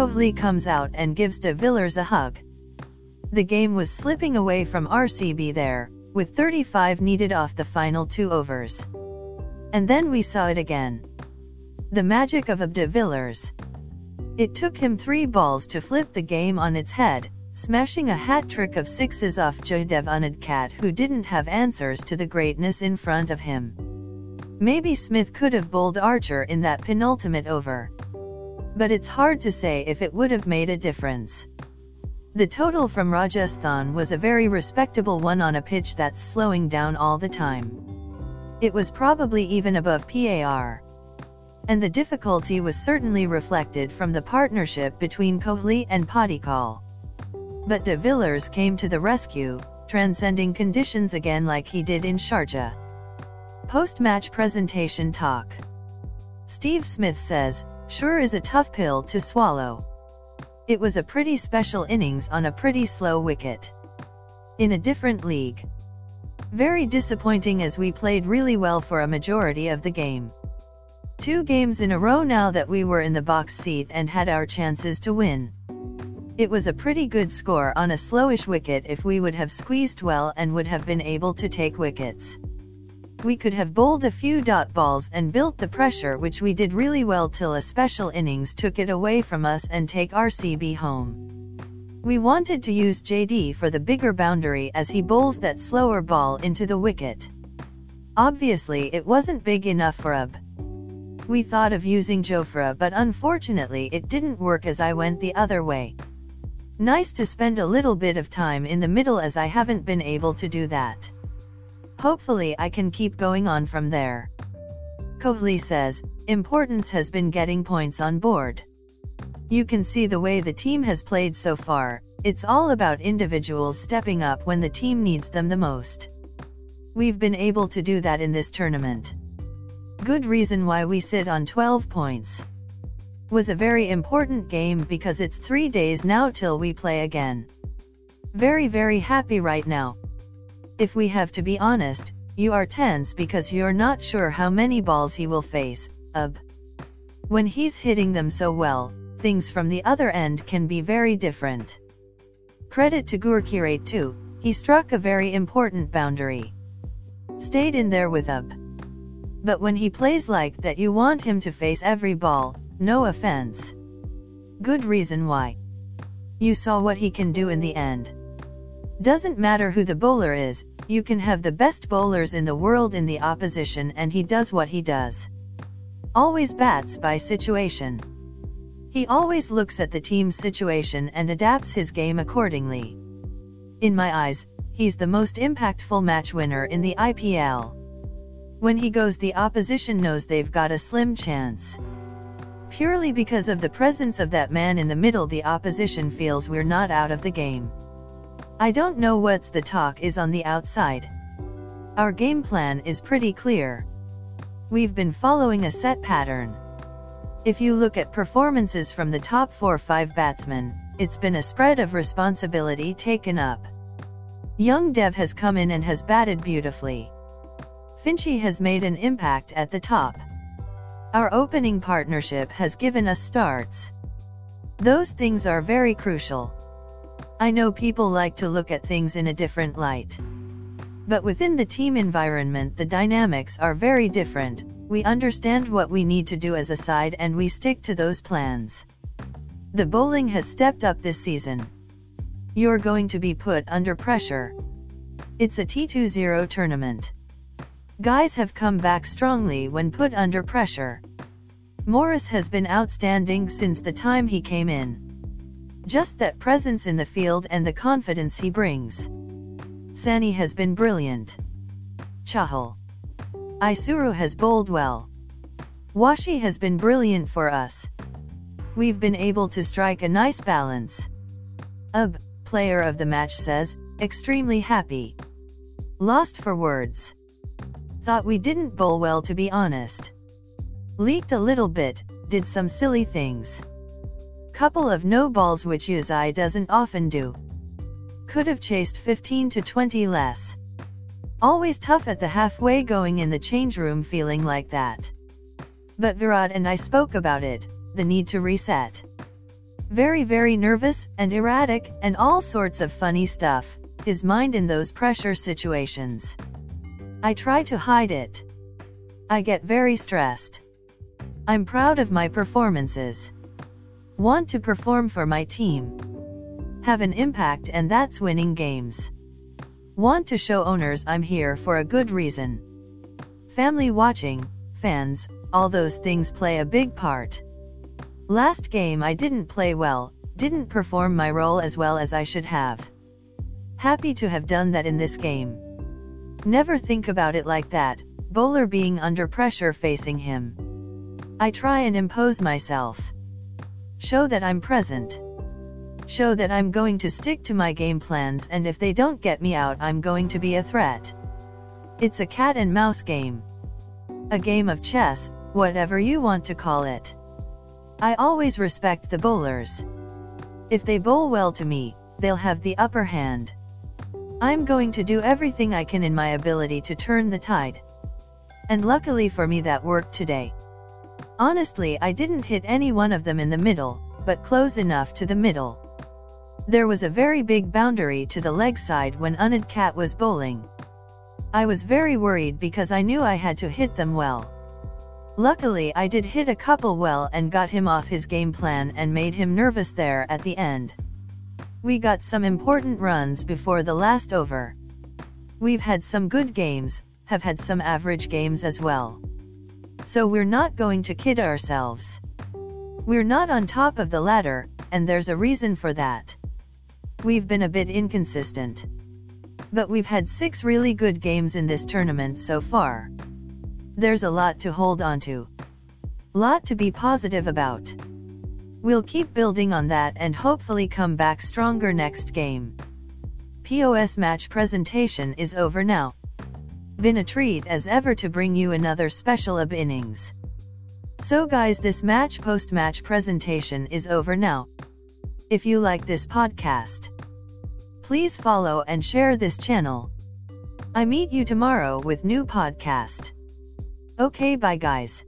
Kohli comes out and gives de Villiers a hug. The game was slipping away from RCB there, with 35 needed off the final two overs. And then we saw it again. The magic of Ab de Villiers. It took him three balls to flip the game on its head, smashing a hat trick of sixes off Jaydev Unadkat who didn't have answers to the greatness in front of him. Maybe Smith could have bowled Archer in that penultimate over. But it's hard to say if it would have made a difference. The total from Rajasthan was a very respectable one on a pitch that's slowing down all the time. It was probably even above PAR. And the difficulty was certainly reflected from the partnership between Kohli and Padikkal. But de Villiers came to the rescue, transcending conditions again like he did in Sharjah. Post-match presentation talk. Steve Smith says, sure is a tough pill to swallow. It was a pretty special innings on a pretty slow wicket. In a different league. Very disappointing as we played really well for a majority of the game. Two games in a row now that we were in the box seat and had our chances to win. It was a pretty good score on a slowish wicket if we would have squeezed well and would have been able to take wickets. We could have bowled a few dot balls and built the pressure which we did really well till a special innings took it away from us and take RCB home. We wanted to use JD for the bigger boundary as he bowls that slower ball into the wicket. Obviously it wasn't big enough for Ab. We thought of using Jofra but unfortunately it didn't work as I went the other way. Nice to spend a little bit of time in the middle as I haven't been able to do that. Hopefully I can keep going on from there. Kohli says, importance has been getting points on board. You can see the way the team has played so far, it's all about individuals stepping up when the team needs them the most. We've been able to do that in this tournament. Good reason why we sit on 12 points. Was a very important game because it's three days now till we play again. Very very happy right now, if we have to be honest, you are tense because you're not sure how many balls he will face, AB. When he's hitting them so well, things from the other end can be very different. Credit to Gurkeerat too, he struck a very important boundary. Stayed in there with AB. But when he plays like that you want him to face every ball, no offense. Good reason why. You saw what he can do in the end. Doesn't matter who the bowler is, you can have the best bowlers in the world in the opposition and he does what he does. Always bats by situation. He always looks at the team's situation and adapts his game accordingly. In my eyes, he's the most impactful match winner in the IPL. When he goes the opposition knows they've got a slim chance. Purely because of the presence of that man in the middle the opposition feels we're not out of the game. I don't know what's the talk is on the outside. Our game plan is pretty clear. We've been following a set pattern. If you look at performances from the top 4-5 batsmen, it's been a spread of responsibility taken up. Young Dev has come in and has batted beautifully. Finchie has made an impact at the top. Our opening partnership has given us starts. Those things are very crucial. I know people like to look at things in a different light. But within the team environment the dynamics are very different, we understand what we need to do as a side and we stick to those plans. The bowling has stepped up this season. You're going to be put under pressure. It's a T20 tournament. Guys have come back strongly when put under pressure. Morris has been outstanding since the time he came in. Just that presence in the field and the confidence he brings. Saini has been brilliant. Chahal. Isuru has bowled well. Washi has been brilliant for us. We've been able to strike a nice balance. AB, player of the match says, extremely happy. Lost for words. Thought we didn't bowl well to be honest. Leaked a little bit, did some silly things. Couple of no balls which Uzai doesn't often do. Could have chased 15 to 20 less. Always tough at the halfway going in the change room feeling like that. But Virat and I spoke about it, the need to reset. Very very nervous and erratic and all sorts of funny stuff, his mind in those pressure situations. I try to hide it. I get very stressed. I'm proud of my performances. Want to perform for my team. Have an impact and that's winning games. Want to show owners I'm here for a good reason. Family watching, fans, all those things play a big part. Last game I didn't play well, didn't perform my role as well as I should have. Happy to have done that in this game. Never think about it like that, bowler being under pressure facing him. I try and impose myself. Show that I'm present. Show that I'm going to stick to my game plans and if they don't get me out I'm going to be a threat. It's a cat and mouse game. A game of chess, whatever you want to call it. I always respect the bowlers. If they bowl well to me, they'll have the upper hand. I'm going to do everything I can in my ability to turn the tide. And luckily for me that worked today. Honestly I didn't hit any one of them in the middle, but close enough to the middle. There was a very big boundary to the leg side when Unadkat was bowling. I was very worried because I knew I had to hit them well. Luckily I did hit a couple well and got him off his game plan and made him nervous there at the end. We got some important runs before the last over. We've had some good games, have had some average games as well. So we're not going to kid ourselves. We're not on top of the ladder, and there's a reason for that. We've been a bit inconsistent. But we've had six really good games in this tournament so far. There's a lot to hold on to. Lot to be positive about. We'll keep building on that and hopefully come back stronger next game. POS match presentation is over now. Been a treat as ever to bring you another special of innings. So guys this match post-match presentation is over now. If you like this podcast, please follow and share this channel. I meet you tomorrow with new podcast. Okay bye guys.